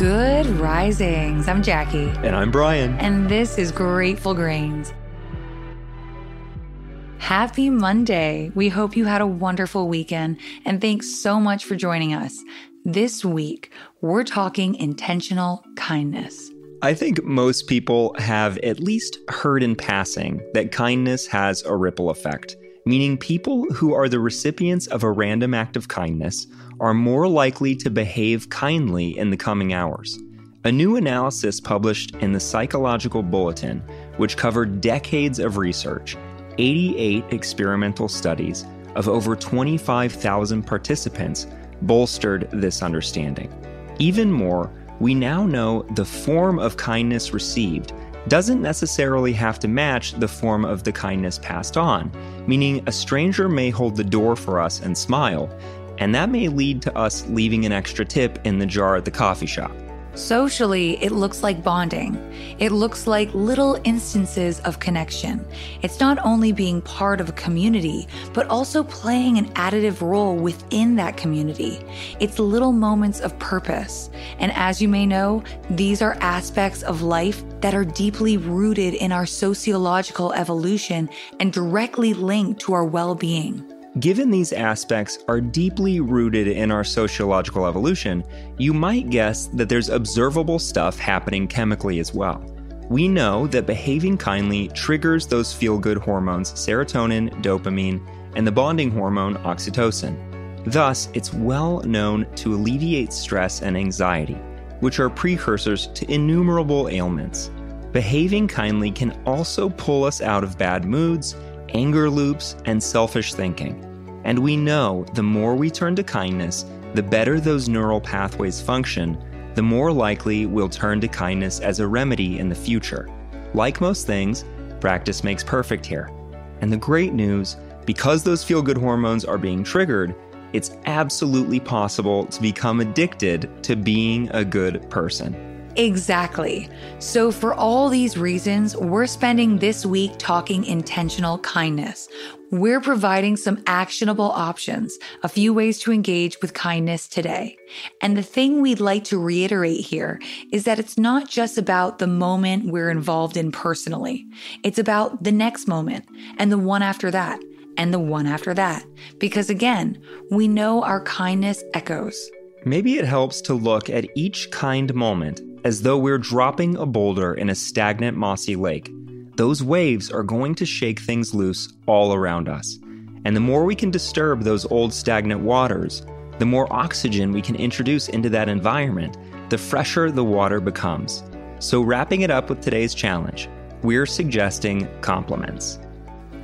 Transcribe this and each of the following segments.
Good risings. I'm Jackie. And I'm Bryan. And this is Grateful Grains. Happy Monday. We hope you had a wonderful weekend and thanks so much for joining us. This week, we're talking intentional kindness. I think most people have at least heard in passing that kindness has a ripple effect, meaning people who are the recipients of a random act of kindness are more likely to behave kindly in the coming hours. A new analysis published in the Psychological Bulletin, which covered decades of research, 88 experimental studies of over 25,000 participants, bolstered this understanding. Even more, we now know the form of kindness received doesn't necessarily have to match the form of the kindness passed on, meaning a stranger may hold the door for us and smile, and that may lead to us leaving an extra tip in the jar at the coffee shop. Socially, it looks like bonding. It looks like little instances of connection. It's not only being part of a community, but also playing an additive role within that community. It's little moments of purpose. And as you may know, these are aspects of life that are deeply rooted in our sociological evolution and directly linked to our well being. Given these aspects are deeply rooted in our sociological evolution, you might guess that there's observable stuff happening chemically as well. We know that behaving kindly triggers those feel good hormones serotonin, dopamine, and the bonding hormone oxytocin. Thus, it's well known to alleviate stress and anxiety, which are precursors to innumerable ailments. Behaving kindly can also pull us out of bad moods anger loops, and selfish thinking. And we know the more we turn to kindness, the better those neural pathways function, the more likely we'll turn to kindness as a remedy in the future. Like most things, practice makes perfect here. And the great news because those feel good hormones are being triggered, it's absolutely possible to become addicted to being a good person. Exactly. So, for all these reasons, we're spending this week talking intentional kindness. We're providing some actionable options, a few ways to engage with kindness today. And the thing we'd like to reiterate here is that it's not just about the moment we're involved in personally, it's about the next moment and the one after that and the one after that. Because again, we know our kindness echoes. Maybe it helps to look at each kind moment as though we're dropping a boulder in a stagnant, mossy lake. Those waves are going to shake things loose all around us. And the more we can disturb those old, stagnant waters, the more oxygen we can introduce into that environment, the fresher the water becomes. So, wrapping it up with today's challenge, we're suggesting compliments.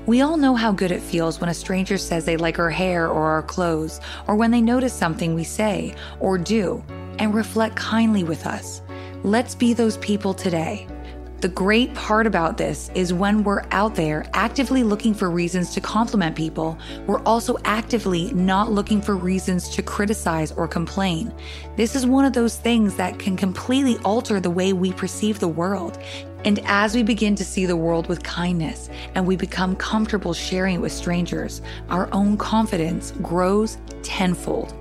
We all know how good it feels when a stranger says they like our hair or our clothes, or when they notice something we say or do and reflect kindly with us. Let's be those people today. The great part about this is when we're out there actively looking for reasons to compliment people, we're also actively not looking for reasons to criticize or complain. This is one of those things that can completely alter the way we perceive the world. And as we begin to see the world with kindness and we become comfortable sharing it with strangers, our own confidence grows tenfold.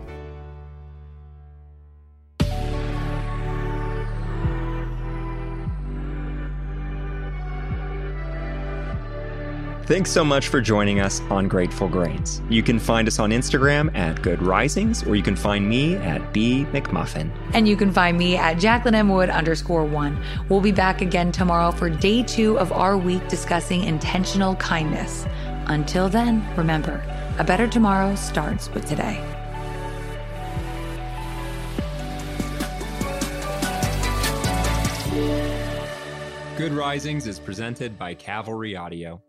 Thanks so much for joining us on Grateful Grains. You can find us on Instagram at Good Risings, or you can find me at B McMullin. And you can find me at Jacqueline M. Wood underscore one. We'll be back again tomorrow for day two of our week discussing intentional kindness. Until then, remember, a better tomorrow starts with today. Good Risings is presented by Cavalry Audio.